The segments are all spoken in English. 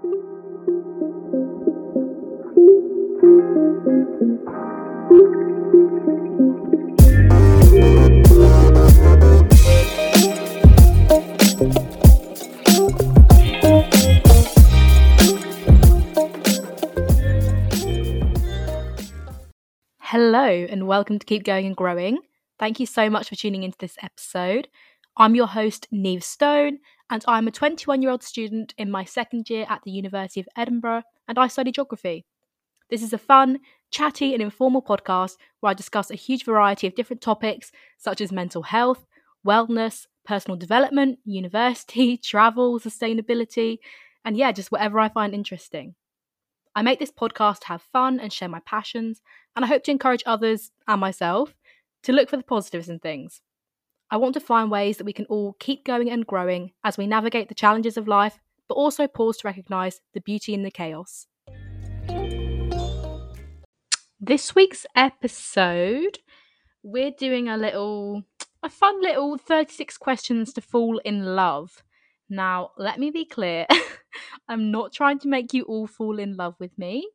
Hello, and welcome to Keep Going and Growing. Thank you so much for tuning into this episode. I'm your host, Niamh Stone, and I'm a 21 year old student in my second year at the University of Edinburgh, and I study geography. This is a fun, chatty, and informal podcast where I discuss a huge variety of different topics such as mental health, wellness, personal development, university, travel, sustainability, and yeah, just whatever I find interesting. I make this podcast to have fun and share my passions, and I hope to encourage others and myself to look for the positives in things. I want to find ways that we can all keep going and growing as we navigate the challenges of life, but also pause to recognise the beauty in the chaos. This week's episode, we're doing a little, a fun little 36 questions to fall in love. Now, let me be clear I'm not trying to make you all fall in love with me.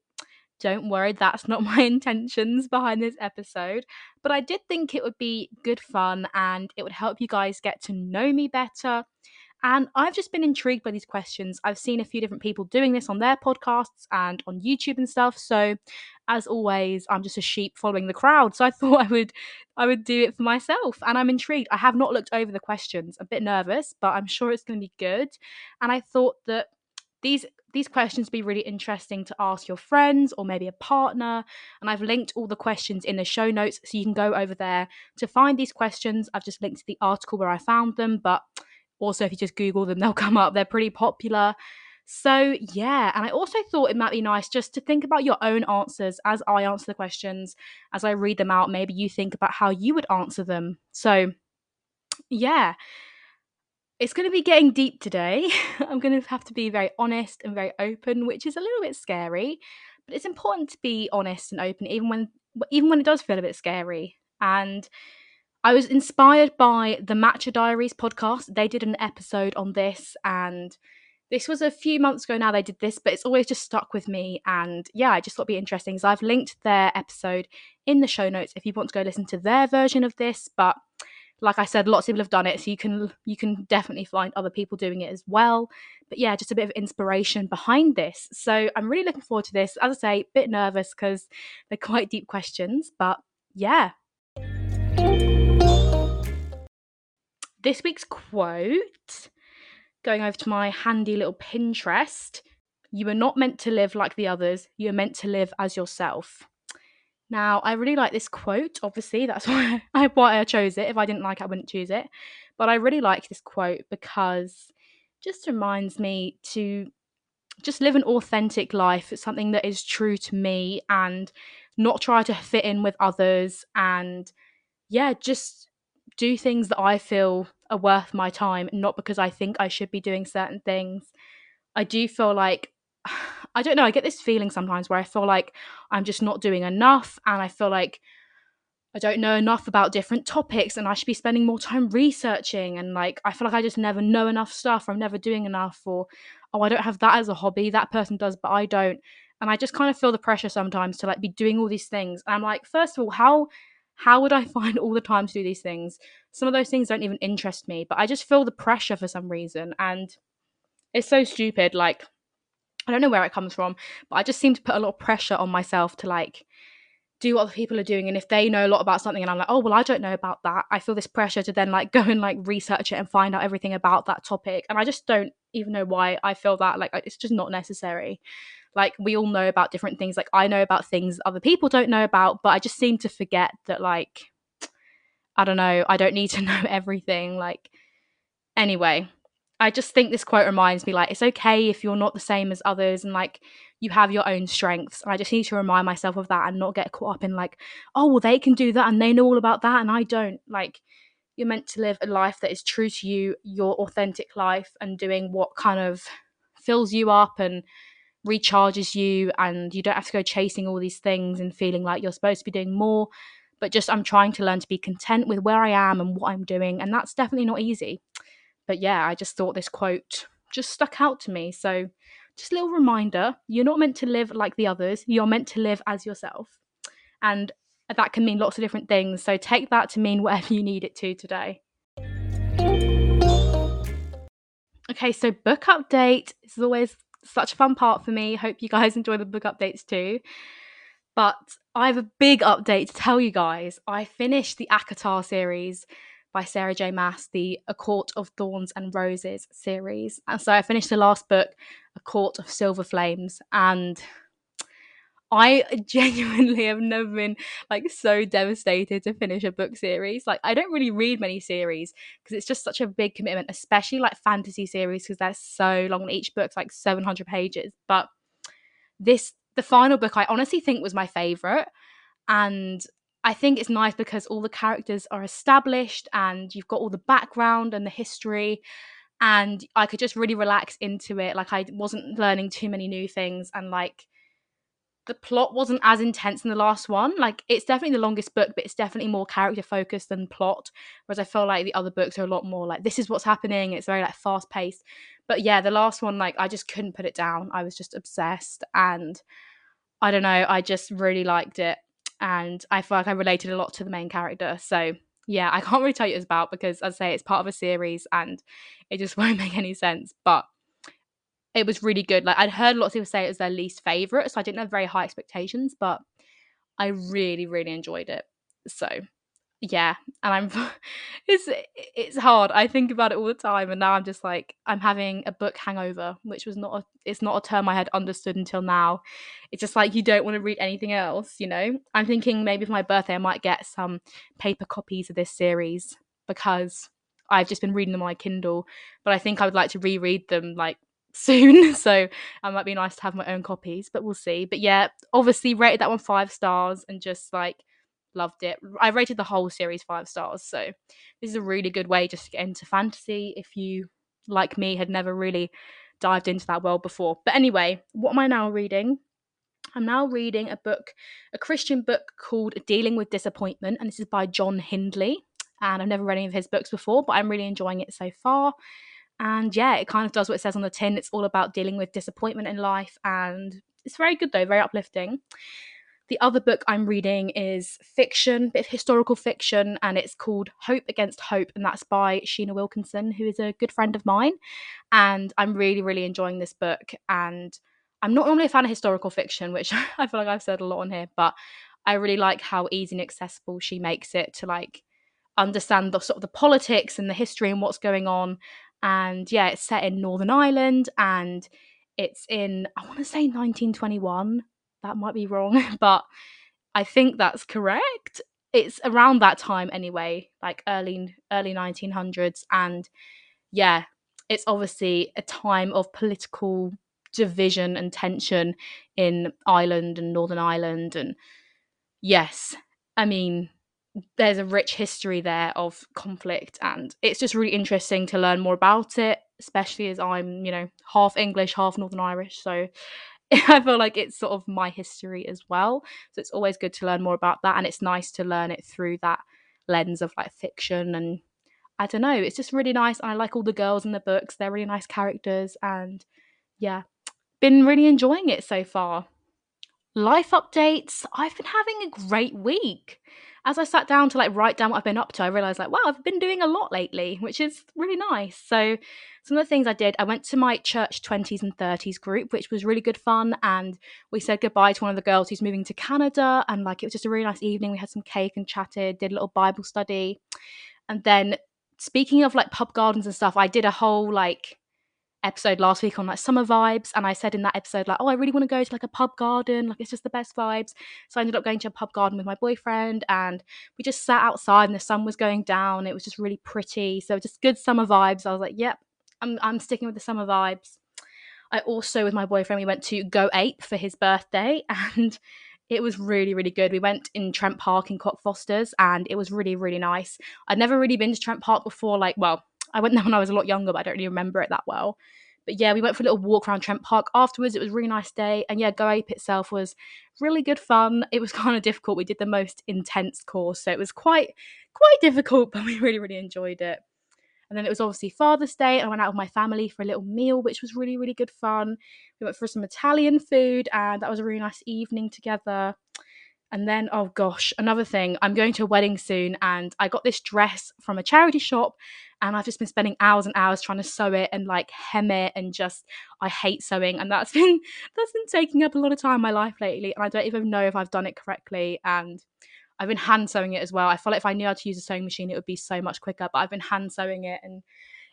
Don't worry, that's not my intentions behind this episode. But I did think it would be good fun and it would help you guys get to know me better. And I've just been intrigued by these questions. I've seen a few different people doing this on their podcasts and on YouTube and stuff. So, as always, I'm just a sheep following the crowd. So I thought I would I would do it for myself. And I'm intrigued. I have not looked over the questions. I'm a bit nervous, but I'm sure it's going to be good. And I thought that these these questions be really interesting to ask your friends or maybe a partner and i've linked all the questions in the show notes so you can go over there to find these questions. I've just linked to the article where i found them but also if you just google them they'll come up. They're pretty popular. So yeah and i also thought it might be nice just to think about your own answers as i answer the questions as i read them out maybe you think about how you would answer them. So yeah it's going to be getting deep today. I'm going to have to be very honest and very open, which is a little bit scary, but it's important to be honest and open even when even when it does feel a bit scary. And I was inspired by the Matcha Diaries podcast. They did an episode on this and this was a few months ago now they did this, but it's always just stuck with me. And yeah, I just thought it'd be interesting. So I've linked their episode in the show notes if you want to go listen to their version of this. But like I said, lots of people have done it, so you can you can definitely find other people doing it as well. But yeah, just a bit of inspiration behind this. So I'm really looking forward to this. As I say, a bit nervous because they're quite deep questions, but yeah. This week's quote, going over to my handy little Pinterest. You are not meant to live like the others. You are meant to live as yourself. Now, I really like this quote, obviously, that's why I, why I chose it. If I didn't like it, I wouldn't choose it. But I really like this quote because just reminds me to just live an authentic life. It's something that is true to me and not try to fit in with others and yeah, just do things that I feel are worth my time, not because I think I should be doing certain things. I do feel like I don't know, I get this feeling sometimes where I feel like I'm just not doing enough and I feel like I don't know enough about different topics and I should be spending more time researching and like I feel like I just never know enough stuff or I'm never doing enough or oh I don't have that as a hobby that person does but I don't. And I just kind of feel the pressure sometimes to like be doing all these things. And I'm like first of all how how would I find all the time to do these things? Some of those things don't even interest me but I just feel the pressure for some reason and it's so stupid like I don't know where it comes from, but I just seem to put a lot of pressure on myself to like do what other people are doing. And if they know a lot about something and I'm like, oh, well, I don't know about that, I feel this pressure to then like go and like research it and find out everything about that topic. And I just don't even know why I feel that. Like, it's just not necessary. Like, we all know about different things. Like, I know about things other people don't know about, but I just seem to forget that, like, I don't know, I don't need to know everything. Like, anyway, I just think this quote reminds me like it's okay if you're not the same as others and like you have your own strengths. And I just need to remind myself of that and not get caught up in like, oh well they can do that and they know all about that and I don't. Like you're meant to live a life that is true to you, your authentic life and doing what kind of fills you up and recharges you and you don't have to go chasing all these things and feeling like you're supposed to be doing more but just I'm trying to learn to be content with where I am and what I'm doing and that's definitely not easy but yeah, I just thought this quote just stuck out to me. So just a little reminder you're not meant to live like the others, you're meant to live as yourself. And that can mean lots of different things. So take that to mean whatever you need it to today. Okay, so book update. Is always such a fun part for me. Hope you guys enjoy the book updates too. But I have a big update to tell you guys. I finished the ACOTAR series by Sarah J. Maas, the A Court of Thorns and Roses series. And so I finished the last book, A Court of Silver Flames, and I genuinely have never been like so devastated to finish a book series. Like I don't really read many series because it's just such a big commitment, especially like fantasy series because they're so long. Each book's like 700 pages. But this the final book I honestly think was my favorite and I think it's nice because all the characters are established and you've got all the background and the history and I could just really relax into it like I wasn't learning too many new things and like the plot wasn't as intense in the last one. Like it's definitely the longest book, but it's definitely more character focused than plot. Whereas I feel like the other books are a lot more like this is what's happening. It's very like fast paced. But yeah, the last one, like I just couldn't put it down. I was just obsessed and I don't know, I just really liked it. And I feel like I related a lot to the main character. So yeah, I can't really tell you what it's about because as I say it's part of a series and it just won't make any sense. But it was really good. Like I'd heard lots of people say it was their least favorite, so I didn't have very high expectations, but I really, really enjoyed it. So yeah, and I'm it's it's hard. I think about it all the time, and now I'm just like I'm having a book hangover, which was not a, it's not a term I had understood until now. It's just like you don't want to read anything else, you know. I'm thinking maybe for my birthday I might get some paper copies of this series because I've just been reading them on my Kindle, but I think I would like to reread them like soon. So it might be nice to have my own copies, but we'll see. But yeah, obviously rated that one five stars and just like loved it. I rated the whole series five stars. So this is a really good way just to get into fantasy if you, like me, had never really dived into that world before. But anyway, what am I now reading? I'm now reading a book, a Christian book called Dealing with Disappointment, and this is by John Hindley. And I've never read any of his books before, but I'm really enjoying it so far. And yeah, it kind of does what it says on the tin. It's all about dealing with disappointment in life. And it's very good, though, very uplifting. The other book I'm reading is fiction, bit of historical fiction, and it's called Hope Against Hope, and that's by Sheena Wilkinson, who is a good friend of mine. And I'm really, really enjoying this book. And I'm not normally a fan of historical fiction, which I feel like I've said a lot on here, but I really like how easy and accessible she makes it to like understand the sort of the politics and the history and what's going on and yeah, it's set in Northern Ireland and it's in I want to say 1921. That might be wrong, but I think that's correct. It's around that time anyway, like early early 1900s and yeah, it's obviously a time of political division and tension in Ireland and Northern Ireland and yes, I mean there's a rich history there of conflict and it's just really interesting to learn more about it especially as i'm you know half english half northern irish so i feel like it's sort of my history as well so it's always good to learn more about that and it's nice to learn it through that lens of like fiction and i don't know it's just really nice i like all the girls in the books they're really nice characters and yeah been really enjoying it so far. Life updates i've been having a great week as I sat down to like write down what I've been up to, I realized like, wow, I've been doing a lot lately, which is really nice. So some of the things I did, I went to my church 20s and 30s group, which was really good fun. And we said goodbye to one of the girls who's moving to Canada. And like, it was just a really nice evening. We had some cake and chatted, did a little Bible study. And then speaking of like pub gardens and stuff, I did a whole like episode last week on like summer vibes and I said in that episode like oh I really want to go to like a pub garden like it's just the best vibes. So I ended up going to a pub garden with my boyfriend and we just sat outside and the sun was going down it was just really pretty. So just good summer vibes. I was like yep I'm I'm sticking with the summer vibes. I also with my boyfriend we went to Go Ape for his birthday and it was really really good. We went in trent park in cockfosters and it was really really nice. I'd never really been to trent park before like well I went there when I was a lot younger, but I don't really remember it that well. But yeah, we went for a little walk around Trent Park afterwards. It was a really nice day. And yeah, Go Ape itself was really good fun. It was kind of difficult. We did the most intense course, so it was quite quite difficult, but we really, really enjoyed it. And then it was obviously Father's Day. I went out with my family for a little meal, which was really, really good fun. We went for some Italian food, and that was a really nice evening together. And then, oh gosh, another thing, I'm going to a wedding soon, and I got this dress from a charity shop, and I've just been spending hours and hours trying to sew it and like hem it, and just I hate sewing, and that's been that's been taking up a lot of time in my life lately, and I don't even know if I've done it correctly. And I've been hand sewing it as well. I feel like if I knew how to use a sewing machine, it would be so much quicker. But I've been hand sewing it, and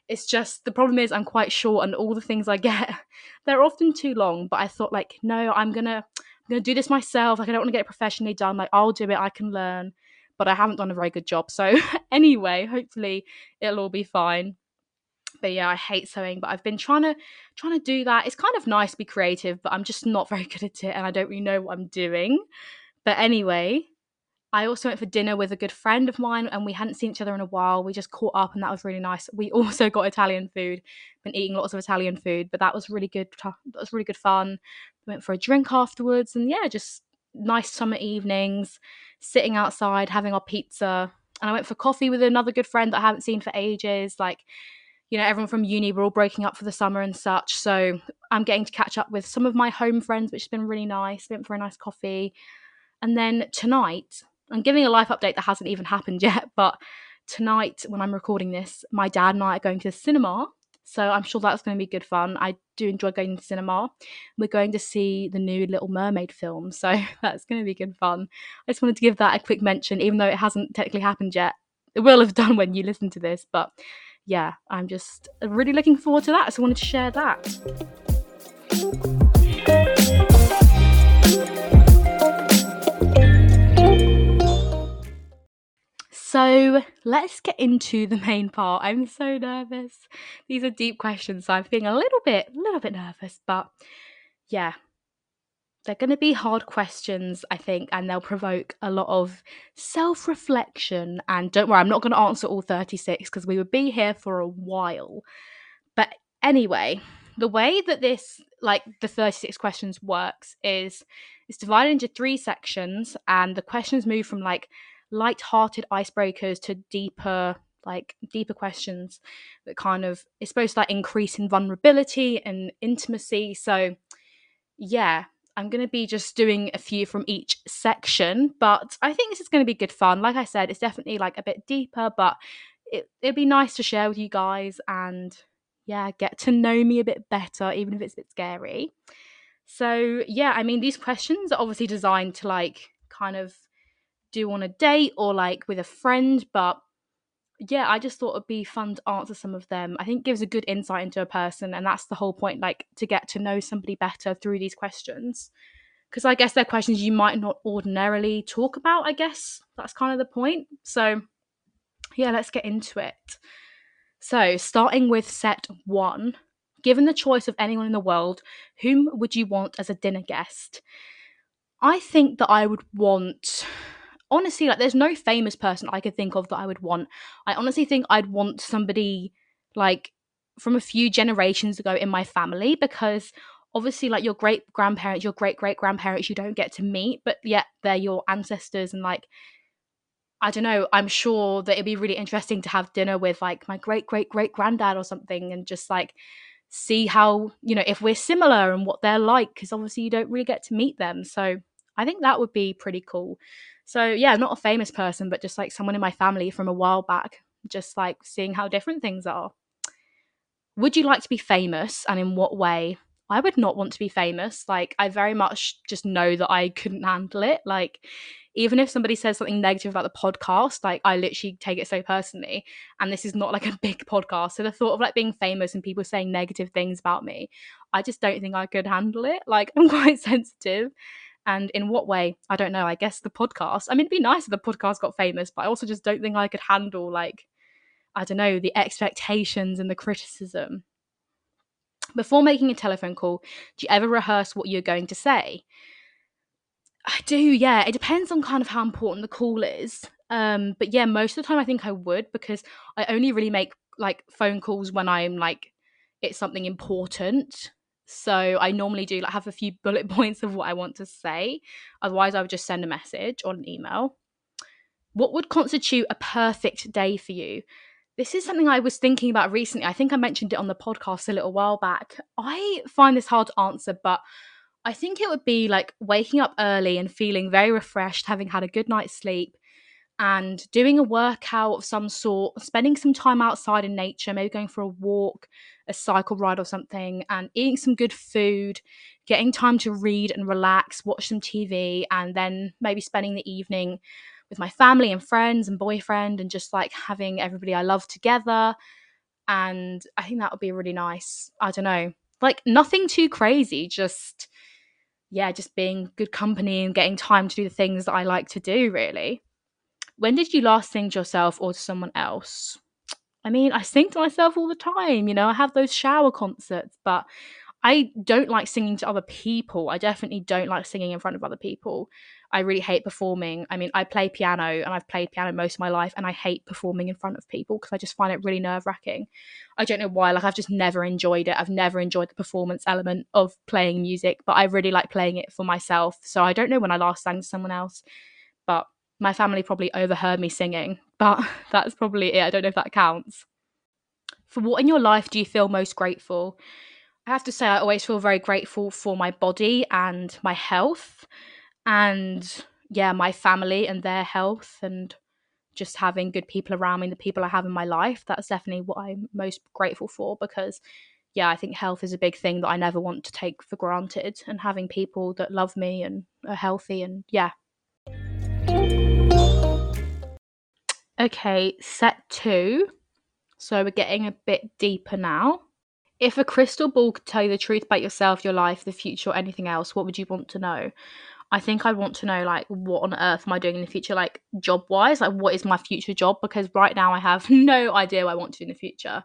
it's just the problem is I'm quite short, and all the things I get they're often too long. But I thought like, no, I'm gonna to do this myself. Like, I don't want to get it professionally done. Like, I'll do it. I can learn. But I haven't done a very good job. So, anyway, hopefully it'll all be fine. But yeah, I hate sewing, but I've been trying to trying to do that. It's kind of nice to be creative, but I'm just not very good at it and I don't really know what I'm doing. But anyway, I also went for dinner with a good friend of mine and we hadn't seen each other in a while. We just caught up and that was really nice. We also got Italian food. Been eating lots of Italian food, but that was really good. That was really good fun. We went for a drink afterwards and yeah, just nice summer evenings, sitting outside having our pizza. And I went for coffee with another good friend that I haven't seen for ages. Like, you know, everyone from uni, we're all breaking up for the summer and such. So I'm getting to catch up with some of my home friends, which has been really nice. Went for a nice coffee. And then tonight, I'm giving a life update that hasn't even happened yet, but tonight when I'm recording this, my dad and I are going to the cinema. So I'm sure that's going to be good fun. I do enjoy going to cinema. We're going to see the new Little Mermaid film, so that's going to be good fun. I just wanted to give that a quick mention, even though it hasn't technically happened yet. It will have done when you listen to this, but yeah, I'm just really looking forward to that. So I wanted to share that. So let's get into the main part. I'm so nervous. These are deep questions, so I'm feeling a little bit, a little bit nervous, but yeah, they're going to be hard questions, I think, and they'll provoke a lot of self reflection. And don't worry, I'm not going to answer all 36 because we would be here for a while. But anyway, the way that this, like the 36 questions works is it's divided into three sections, and the questions move from like light-hearted icebreakers to deeper like deeper questions that kind of it's supposed to like increase in vulnerability and intimacy. So yeah i'm going to be just doing a few from each section but i think this is going to be good fun. Like i said it's definitely like a bit deeper but it, it'd be nice to share with you guys and yeah get to know me a bit better even if it's a bit scary. So yeah i mean these questions are obviously designed to like kind of do on a date or like with a friend. But yeah, I just thought it'd be fun to answer some of them. I think gives a good insight into a person, and that's the whole point, like to get to know somebody better through these questions. Because I guess they're questions you might not ordinarily talk about, I guess. That's kind of the point. So yeah, let's get into it. So, starting with set one, given the choice of anyone in the world, whom would you want as a dinner guest? I think that I would want honestly, like, there's no famous person I could think of that I would want. I honestly think I'd want somebody like from a few generations ago in my family because obviously like your great grandparents your great great grandparents you don't get to meet but yet they're your ancestors and like i don't know i'm sure that it'd be really interesting to have dinner with like my great great great granddad or something and just like see how you know if we're similar and what they're like because obviously you don't really get to meet them so i think that would be pretty cool so yeah, not a famous person, but just like someone in my family from a while back, just like seeing how different things are. Would you like to be famous and in what way? I would not want to be famous. Like, I very much just know that I couldn't handle it. Like, even if somebody says something negative about the podcast, like, I literally take it so personally. And this is not like a big podcast. So, the thought of like being famous and people saying negative things about me, I just don't think I could handle it. Like, I'm quite sensitive. And in what way? I don't know. I guess the podcast. I mean, it'd be nice if the podcast got famous, but I also just don't think I could handle, like, I don't know, the expectations and the criticism. Before making a telephone call, do you ever rehearse what you're going to say? I do, yeah. It depends on kind of how important the call is. Um, but yeah, most of the time I think I would because I only really make like phone calls when I'm like it's something important. So I normally do like have a few bullet points of what I want to say. Otherwise, I would just send a message or an email. What would constitute a perfect day for you? this is something I was thinking about recently. I think I mentioned it on the podcast a little while back. I find this hard to answer, but I think it would be like waking up early and feeling very refreshed, having had a good night's sleep, and doing a workout of some sort, spending some time outside in nature, maybe going for a walk, a cycle ride or something, and eating some good food, getting time to read and relax, watch some TV, and then maybe spending the evening with my family and friends and boyfriend and just like having everybody I love together. And I think that would be really nice. I don't know. Like nothing too crazy, just yeah, just being good company and getting time to do the things that I like to do, really. When did you last sing to yourself or to someone else? I mean, I sing to myself all the time, you know, I have those shower concerts, but I don't like singing to other people. I definitely don't like singing in front of other people. I really hate performing. I mean, I play piano and I've played piano most of my life and I hate performing in front of people because I just find it really nerve wracking. I don't know why. Like, I've just never enjoyed it. I've never enjoyed the performance element of playing music, but I really like playing it for myself. So I don't know when I last sang to someone else, but my family probably overheard me singing, but that's probably it. I don't know if that counts. For what in your life do you feel most grateful? I have to say, I always feel very grateful for my body and my health, and yeah, my family and their health, and just having good people around me, the people I have in my life. That's definitely what I'm most grateful for because, yeah, I think health is a big thing that I never want to take for granted, and having people that love me and are healthy, and yeah, Okay, set two. So we're getting a bit deeper now. If a crystal ball could tell you the truth about yourself, your life, the future, or anything else, what would you want to know? I think I'd want to know, like, what on earth am I doing in the future, like, job wise? Like, what is my future job? Because right now I have no idea what I want to do in the future.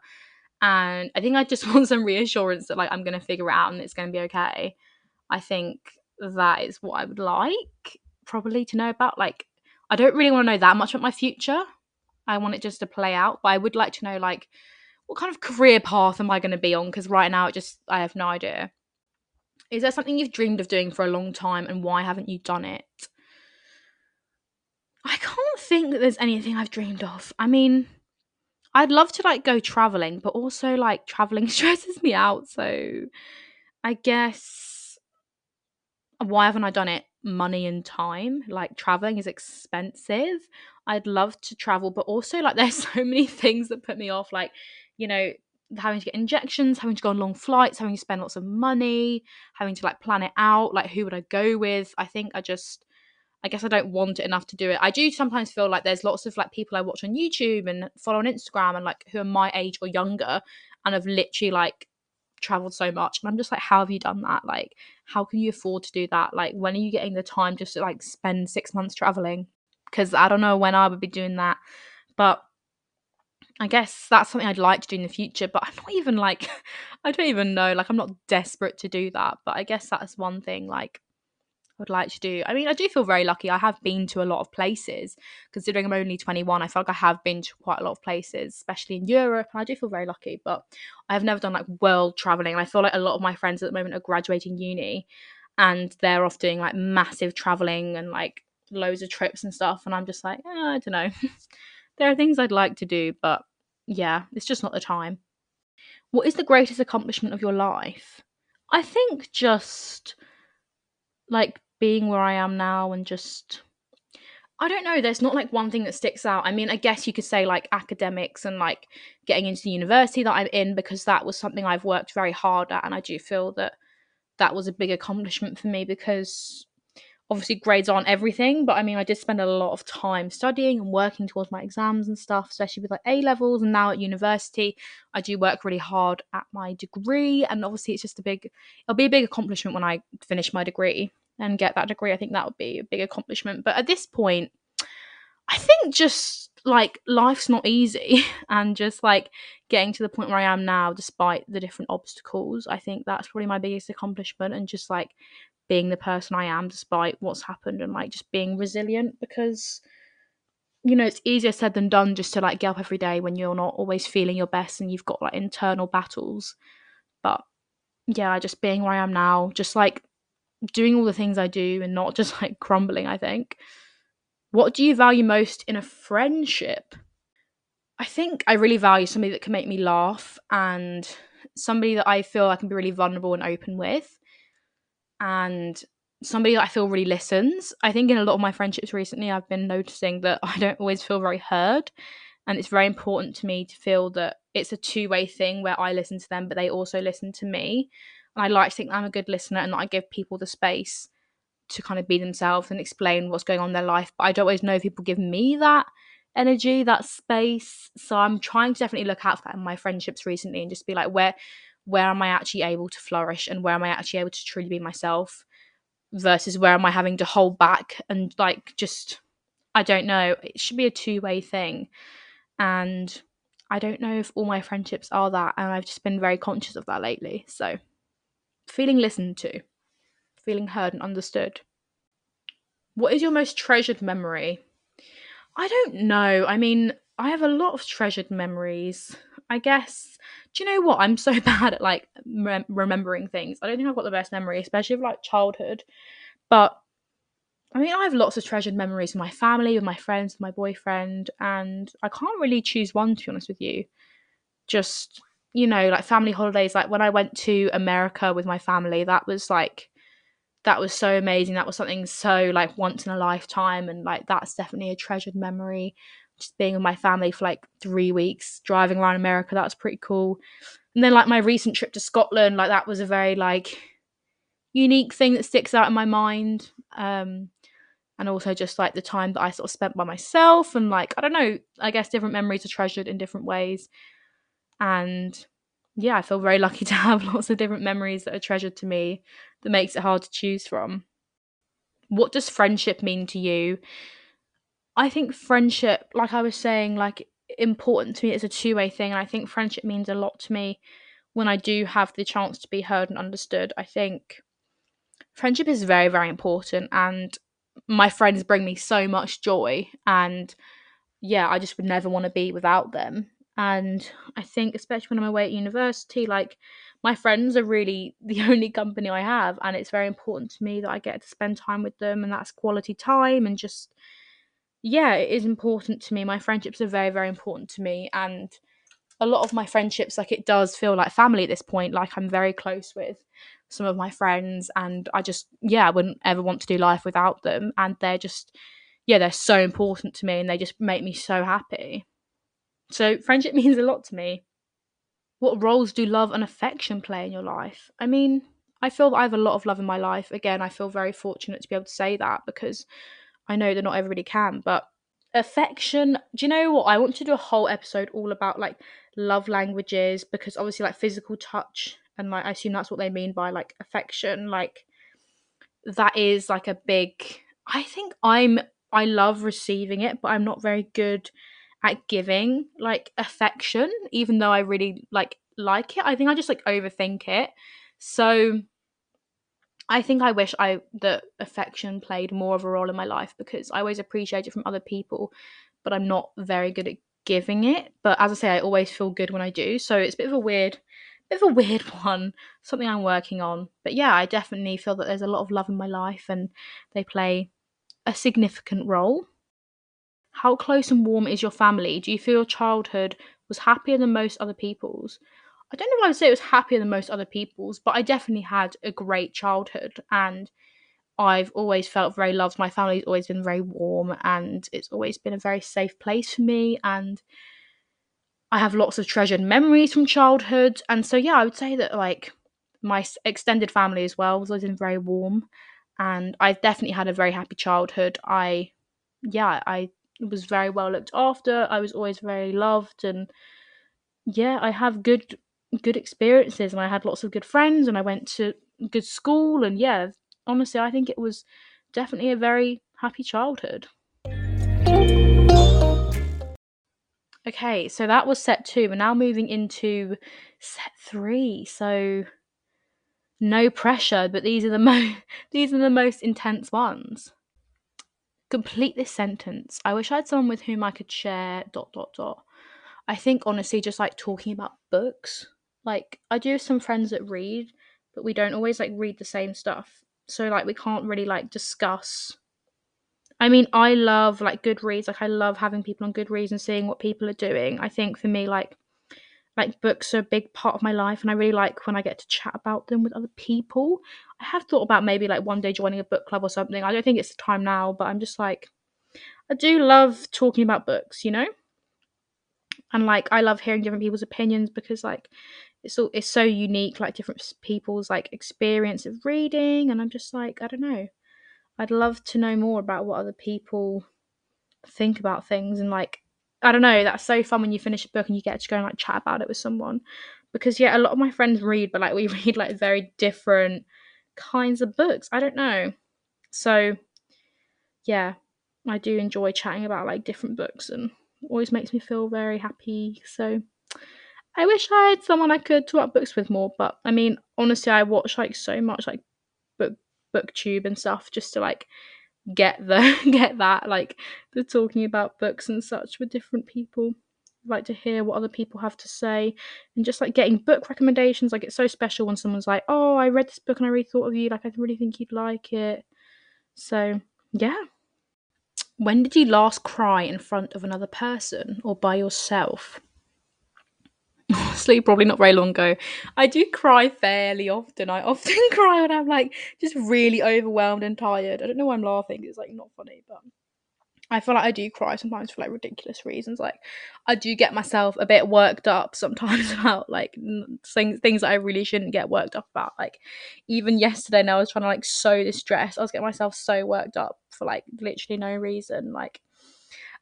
And I think I just want some reassurance that, like, I'm going to figure it out and it's going to be okay. I think that is what I would like, probably, to know about. Like, I don't really want to know that much about my future. I want it just to play out. But I would like to know like what kind of career path am I going to be on? Because right now, it just I have no idea. Is there something you've dreamed of doing for a long time, and why haven't you done it? I can't think that there's anything I've dreamed of. I mean, I'd love to like go traveling, but also like traveling stresses me out. So I guess why haven't I done it? Money and time. Like traveling is expensive. I'd love to travel, but also like there's so many things that put me off, like, you know, having to get injections, having to go on long flights, having to spend lots of money, having to like plan it out, like who would I go with? I think I just I guess I don't want it enough to do it. I do sometimes feel like there's lots of like people I watch on YouTube and follow on Instagram and like who are my age or younger and have literally like traveled so much and I'm just like how have you done that? Like how can you afford to do that? Like when are you getting the time just to like spend 6 months traveling? because I don't know when I would be doing that. But I guess that's something I'd like to do in the future, but I'm not even like, I don't even know. Like, I'm not desperate to do that, but I guess that's one thing like would like to do. I mean, I do feel very lucky. I have been to a lot of places. Considering I'm only 21, I feel like I have been to quite a lot of places, especially in Europe, and I do feel very lucky. But I have never done like world traveling. And I feel like a lot of my friends at the moment are graduating uni and they're off doing like massive traveling and like loads of trips and stuff, and I'm just like, eh, I don't know. there are things I'd like to do, but yeah, it's just not the time. What is the greatest accomplishment of your life? I think just like being where I am now and just I don't know, there's not like one thing that sticks out. I mean, I guess you could say like academics and like getting into the university that I'm in because that was something I've worked very hard at and I do feel that that was a big accomplishment for me because obviously grades aren't everything, but I mean, I did spend a lot of time studying and working towards my exams and stuff, especially with like A levels. And now at university, I do work really hard at my degree. And obviously, it's just a big, it'll be a big accomplishment when I finish my degree and get that degree. I think that would be a big accomplishment. But at this point, I think just like life's not easy and just like getting to the point where I am now, despite the different obstacles, I think that's probably my biggest accomplishment. And just like being the person I am despite what's happened and like just being resilient because you know it's easier said than done just to like get up every day when you're not always feeling your best and you've got like internal battles but yeah just being where I am now just like doing all the things I do and not just like crumbling I think what do you value most in a friendship I think I really value somebody that can make me laugh and somebody that I feel I can be really vulnerable and open with. And somebody that I feel really listens. I think in a lot of my friendships recently, I've been noticing that I don't always feel very heard. And it's very important to me to feel that it's a two way thing where I listen to them, but they also listen to me. And I like to think I'm a good listener and that I give people the space to kind of be themselves and explain what's going on in their life. But I don't always know if people give me that energy, that space. So I'm trying to definitely look out for that in my friendships recently and just be like, where where am I actually able to flourish and where am I actually able to truly be myself versus where am I having to hold back and like just I don't know. It should be a two way thing. And I don't know if all my friendships are that and I've just been very conscious of that lately. So feeling listened to, feeling heard and understood. What is your most treasured memory? I don't know. I mean, I have a lot of treasured memories. I guess. Do you know what? I'm so bad at like rem- remembering things. I don't think I've got the best memory, especially of like childhood. But I mean, I have lots of treasured memories with my family, with my friends, with my boyfriend, and I can't really choose one to be honest with you. Just you know, like family holidays. Like when I went to America with my family, that was like that was so amazing. That was something so like once in a lifetime, and like that's definitely a treasured memory. Just being with my family for like three weeks, driving around America, that was pretty cool. And then like my recent trip to Scotland, like that was a very like unique thing that sticks out in my mind. Um, and also just like the time that I sort of spent by myself and like I don't know, I guess different memories are treasured in different ways. And yeah, I feel very lucky to have lots of different memories that are treasured to me that makes it hard to choose from. What does friendship mean to you? I think friendship, like I was saying, like important to me, it's a two way thing. And I think friendship means a lot to me when I do have the chance to be heard and understood. I think friendship is very, very important. And my friends bring me so much joy. And yeah, I just would never want to be without them. And I think, especially when I'm away at university, like my friends are really the only company I have. And it's very important to me that I get to spend time with them and that's quality time. And just, yeah, it is important to me. My friendships are very, very important to me. And a lot of my friendships, like it does feel like family at this point. Like I'm very close with some of my friends. And I just, yeah, I wouldn't ever want to do life without them. And they're just, yeah, they're so important to me and they just make me so happy. So, friendship means a lot to me. What roles do love and affection play in your life? I mean, I feel that I have a lot of love in my life. Again, I feel very fortunate to be able to say that because I know that not everybody can. But affection, do you know what? I want to do a whole episode all about like love languages because obviously, like physical touch, and like I assume that's what they mean by like affection. Like, that is like a big. I think I'm. I love receiving it, but I'm not very good at giving like affection even though i really like like it. I think i just like overthink it. So i think i wish i that affection played more of a role in my life because i always appreciate it from other people but i'm not very good at giving it. But as i say i always feel good when i do. So it's a bit of a weird bit of a weird one something i'm working on. But yeah i definitely feel that there's a lot of love in my life and they play a significant role how close and warm is your family? Do you feel your childhood was happier than most other people's? I don't know if I would say it was happier than most other people's, but I definitely had a great childhood and I've always felt very loved. My family's always been very warm and it's always been a very safe place for me and I have lots of treasured memories from childhood. And so yeah, I would say that like my extended family as well was always been very warm and I've definitely had a very happy childhood. I yeah, I was very well looked after. I was always very loved, and yeah, I have good good experiences, and I had lots of good friends, and I went to good school, and yeah, honestly, I think it was definitely a very happy childhood. Okay, so that was set two. We're now moving into set three. So no pressure, but these are the most these are the most intense ones complete this sentence. I wish I had someone with whom I could share dot dot dot. I think honestly just like talking about books. Like I do have some friends that read, but we don't always like read the same stuff. So like we can't really like discuss I mean, I love like Goodreads. Like, I love having people on Goodreads and seeing what people are doing. I think for me, like, like books are a big part of my life, and I really like when I get to chat about them with other people. I have thought about maybe like one day joining a book club or something. I don't think it's the time now, but I'm just like, I do love talking about books, you know. And like, I love hearing different people's opinions because like, it's all it's so unique, like different people's like experience of reading, and I'm just like, I don't know. I'd love to know more about what other people think about things and like I don't know, that's so fun when you finish a book and you get to go and like chat about it with someone. Because yeah, a lot of my friends read, but like we read like very different kinds of books. I don't know. So yeah, I do enjoy chatting about like different books and always makes me feel very happy. So I wish I had someone I could talk about books with more, but I mean, honestly, I watch like so much like book booktube and stuff just to like get the get that like the talking about books and such with different people. Like to hear what other people have to say and just like getting book recommendations like it's so special when someone's like oh i read this book and i really thought of you like i really think you'd like it. So yeah. When did you last cry in front of another person or by yourself honestly probably not very long ago. I do cry fairly often. I often cry when i'm like just really overwhelmed and tired. I don't know why i'm laughing it's like not funny but i feel like i do cry sometimes for like ridiculous reasons. Like i do get myself a bit worked up sometimes about like things things that i really shouldn't get worked up about. Like even yesterday now i was trying to like this dress i was getting myself so worked up for like literally no reason. Like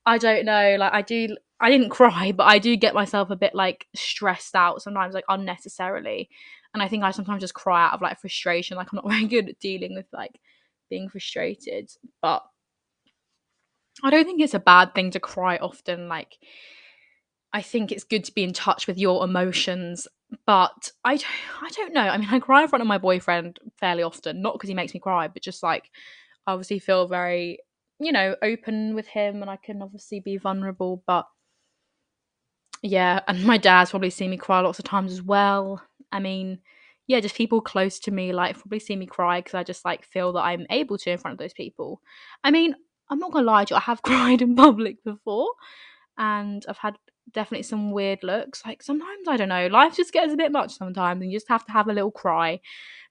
I don't know. Like I do I didn't cry, but I do get myself a bit like stressed out sometimes, like unnecessarily. And I think I sometimes just cry out of like frustration. Like I'm not very good at dealing with like being frustrated. But I don't think it's a bad thing to cry often. Like I think it's good to be in touch with your emotions. But I don't, I don't know. I mean, I cry in front of my boyfriend fairly often, not because he makes me cry, but just like obviously feel very you know, open with him and I can obviously be vulnerable. But yeah, and my dad's probably seen me cry lots of times as well. I mean, yeah, just people close to me like probably see me cry because I just like feel that I'm able to in front of those people. I mean, I'm not gonna lie to you, I have cried in public before and I've had definitely some weird looks. Like sometimes I don't know, life just gets a bit much sometimes and you just have to have a little cry.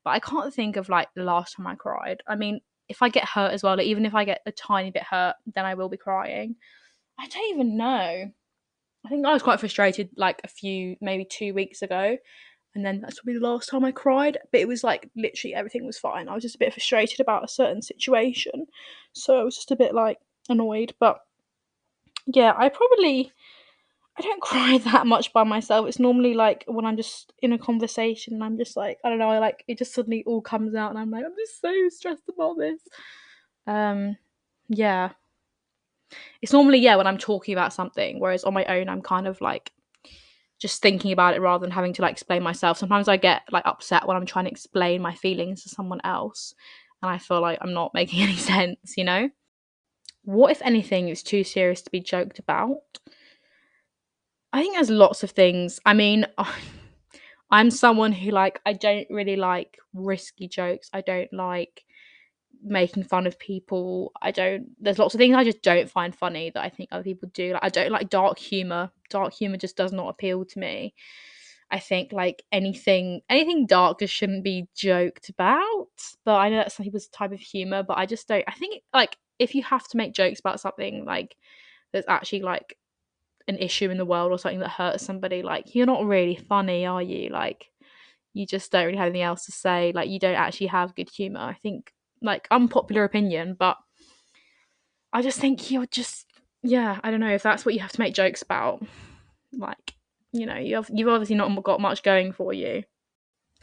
But I can't think of like the last time I cried. I mean, if I get hurt as well, like, even if I get a tiny bit hurt, then I will be crying. I don't even know. I think I was quite frustrated like a few, maybe two weeks ago. And then that's probably the last time I cried. But it was like literally everything was fine. I was just a bit frustrated about a certain situation. So I was just a bit like annoyed. But yeah, I probably I don't cry that much by myself. It's normally like when I'm just in a conversation and I'm just like, I don't know, I like it just suddenly all comes out and I'm like, I'm just so stressed about this. Um yeah. It's normally, yeah, when I'm talking about something, whereas on my own I'm kind of like just thinking about it rather than having to like explain myself. Sometimes I get like upset when I'm trying to explain my feelings to someone else and I feel like I'm not making any sense, you know? What if anything is too serious to be joked about? I think there's lots of things. I mean, I'm someone who like I don't really like risky jokes. I don't like making fun of people. I don't there's lots of things I just don't find funny that I think other people do. Like I don't like dark humor. Dark humor just does not appeal to me. I think like anything anything dark just shouldn't be joked about. But I know that's some people's type of humor, but I just don't I think like if you have to make jokes about something like that's actually like an issue in the world or something that hurts somebody, like you're not really funny, are you? Like you just don't really have anything else to say. Like you don't actually have good humor. I think like unpopular opinion, but I just think you're just yeah, I don't know if that's what you have to make jokes about. Like, you know, you've you've obviously not got much going for you.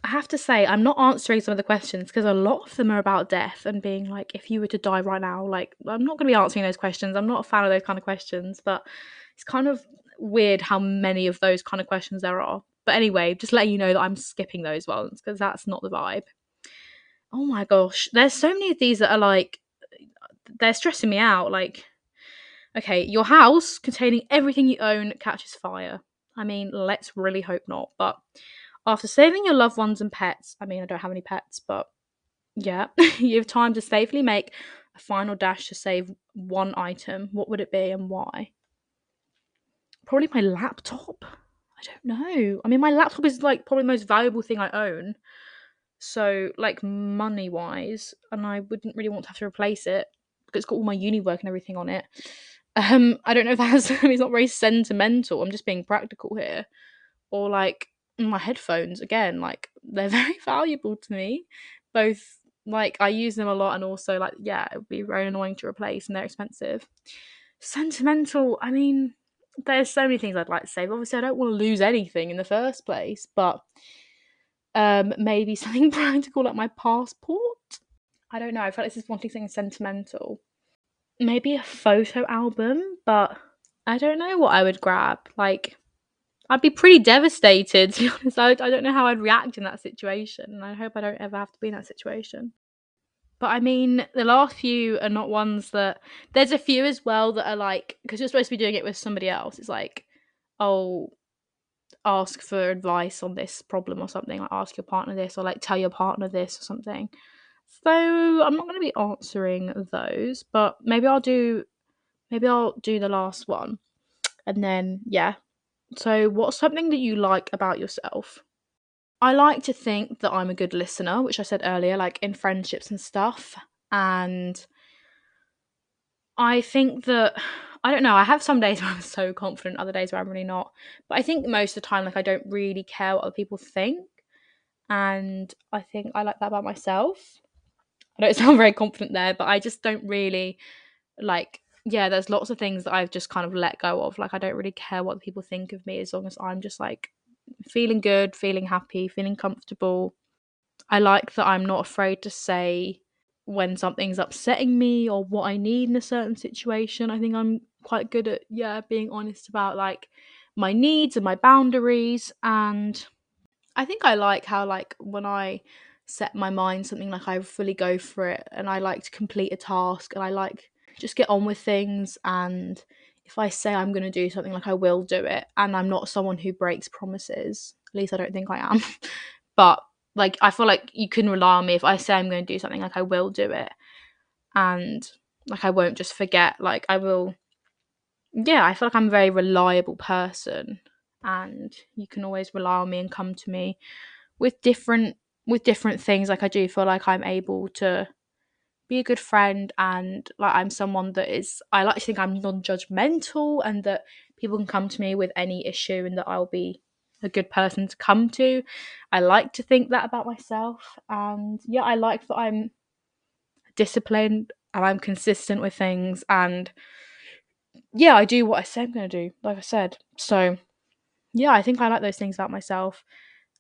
I have to say, I'm not answering some of the questions because a lot of them are about death and being like, if you were to die right now, like, I'm not going to be answering those questions. I'm not a fan of those kind of questions, but it's kind of weird how many of those kind of questions there are. But anyway, just letting you know that I'm skipping those ones because that's not the vibe. Oh my gosh, there's so many of these that are like, they're stressing me out. Like, okay, your house containing everything you own catches fire. I mean, let's really hope not. But after saving your loved ones and pets, I mean, I don't have any pets, but yeah, you have time to safely make a final dash to save one item, what would it be and why? Probably my laptop. I don't know. I mean, my laptop is like probably the most valuable thing I own. So, like money wise, and I wouldn't really want to have to replace it because it's got all my uni work and everything on it. Um, I don't know if that's it's not very sentimental. I'm just being practical here. Or like my headphones again, like they're very valuable to me. Both like I use them a lot and also like yeah, it would be very annoying to replace and they're expensive. Sentimental, I mean, there's so many things I'd like to save. Obviously, I don't want to lose anything in the first place, but um maybe something practical like my passport. I don't know. I felt like this is wanting something sentimental. Maybe a photo album, but I don't know what I would grab. Like I'd be pretty devastated to be honest. I, I don't know how I'd react in that situation, and I hope I don't ever have to be in that situation. But I mean, the last few are not ones that. There's a few as well that are like because you're supposed to be doing it with somebody else. It's like, oh, ask for advice on this problem or something. Like ask your partner this, or like tell your partner this or something. So I'm not going to be answering those, but maybe I'll do. Maybe I'll do the last one, and then yeah, so, what's something that you like about yourself? I like to think that I'm a good listener, which I said earlier, like in friendships and stuff. And I think that, I don't know, I have some days where I'm so confident, other days where I'm really not. But I think most of the time, like, I don't really care what other people think. And I think I like that about myself. I don't sound very confident there, but I just don't really like yeah, there's lots of things that I've just kind of let go of. Like I don't really care what people think of me as long as I'm just like feeling good, feeling happy, feeling comfortable. I like that I'm not afraid to say when something's upsetting me or what I need in a certain situation. I think I'm quite good at yeah, being honest about like my needs and my boundaries. And I think I like how like when I set my mind something like I fully go for it and I like to complete a task and I like just get on with things. And if I say I'm going to do something like I will do it. And I'm not someone who breaks promises. At least I don't think I am. But like I feel like you can rely on me if I say I'm going to do something like I will do it. And like I won't just forget like I will yeah I feel like I'm a very reliable person and you can always rely on me and come to me with different with different things. Like I do feel like I'm able to be a good friend and like I'm someone that is I like to think I'm non-judgmental and that people can come to me with any issue and that I'll be a good person to come to. I like to think that about myself and yeah, I like that I'm disciplined and I'm consistent with things and yeah, I do what I say I'm going to do, like I said. So yeah, I think I like those things about myself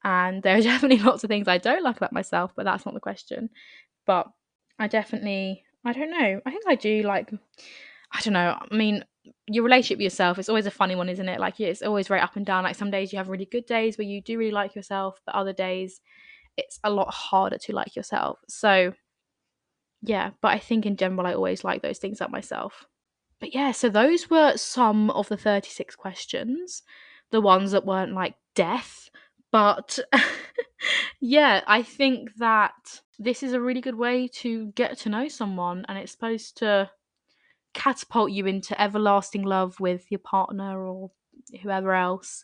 and there are definitely lots of things I don't like about myself, but that's not the question. But I definitely, I don't know. I think I do like, I don't know. I mean, your relationship with yourself is always a funny one, isn't it? Like, it's always very up and down. Like, some days you have really good days where you do really like yourself, but other days it's a lot harder to like yourself. So, yeah, but I think in general, I always like those things about myself. But yeah, so those were some of the 36 questions, the ones that weren't like death. But yeah, I think that this is a really good way to get to know someone and it's supposed to catapult you into everlasting love with your partner or whoever else.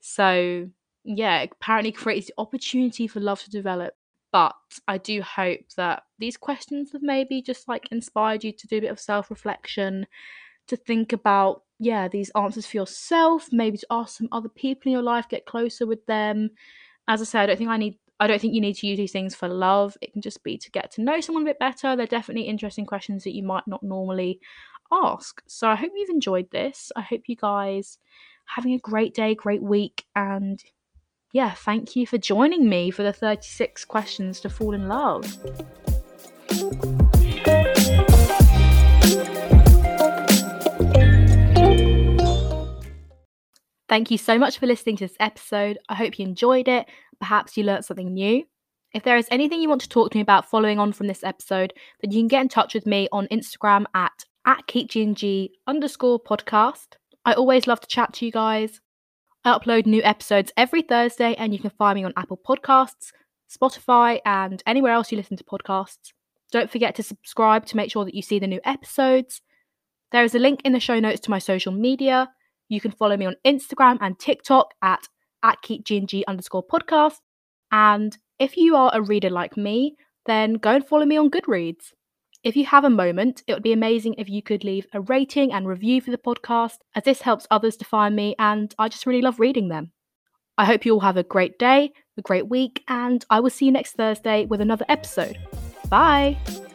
So, yeah, apparently creates the opportunity for love to develop. But I do hope that these questions have maybe just like inspired you to do a bit of self reflection, to think about, yeah, these answers for yourself, maybe to ask some other people in your life, get closer with them. As I said, I don't think I need I don't think you need to use these things for love. It can just be to get to know someone a bit better. They're definitely interesting questions that you might not normally ask. So I hope you've enjoyed this. I hope you guys having a great day, great week, and yeah, thank you for joining me for the 36 questions to fall in love. Thank you so much for listening to this episode. I hope you enjoyed it. Perhaps you learnt something new. If there is anything you want to talk to me about following on from this episode, then you can get in touch with me on Instagram at, at keepgandg underscore podcast. I always love to chat to you guys. I upload new episodes every Thursday, and you can find me on Apple Podcasts, Spotify, and anywhere else you listen to podcasts. Don't forget to subscribe to make sure that you see the new episodes. There is a link in the show notes to my social media. You can follow me on Instagram and TikTok at, at keepgandg underscore podcast. And if you are a reader like me, then go and follow me on Goodreads. If you have a moment, it would be amazing if you could leave a rating and review for the podcast, as this helps others to find me, and I just really love reading them. I hope you all have a great day, a great week, and I will see you next Thursday with another episode. Bye!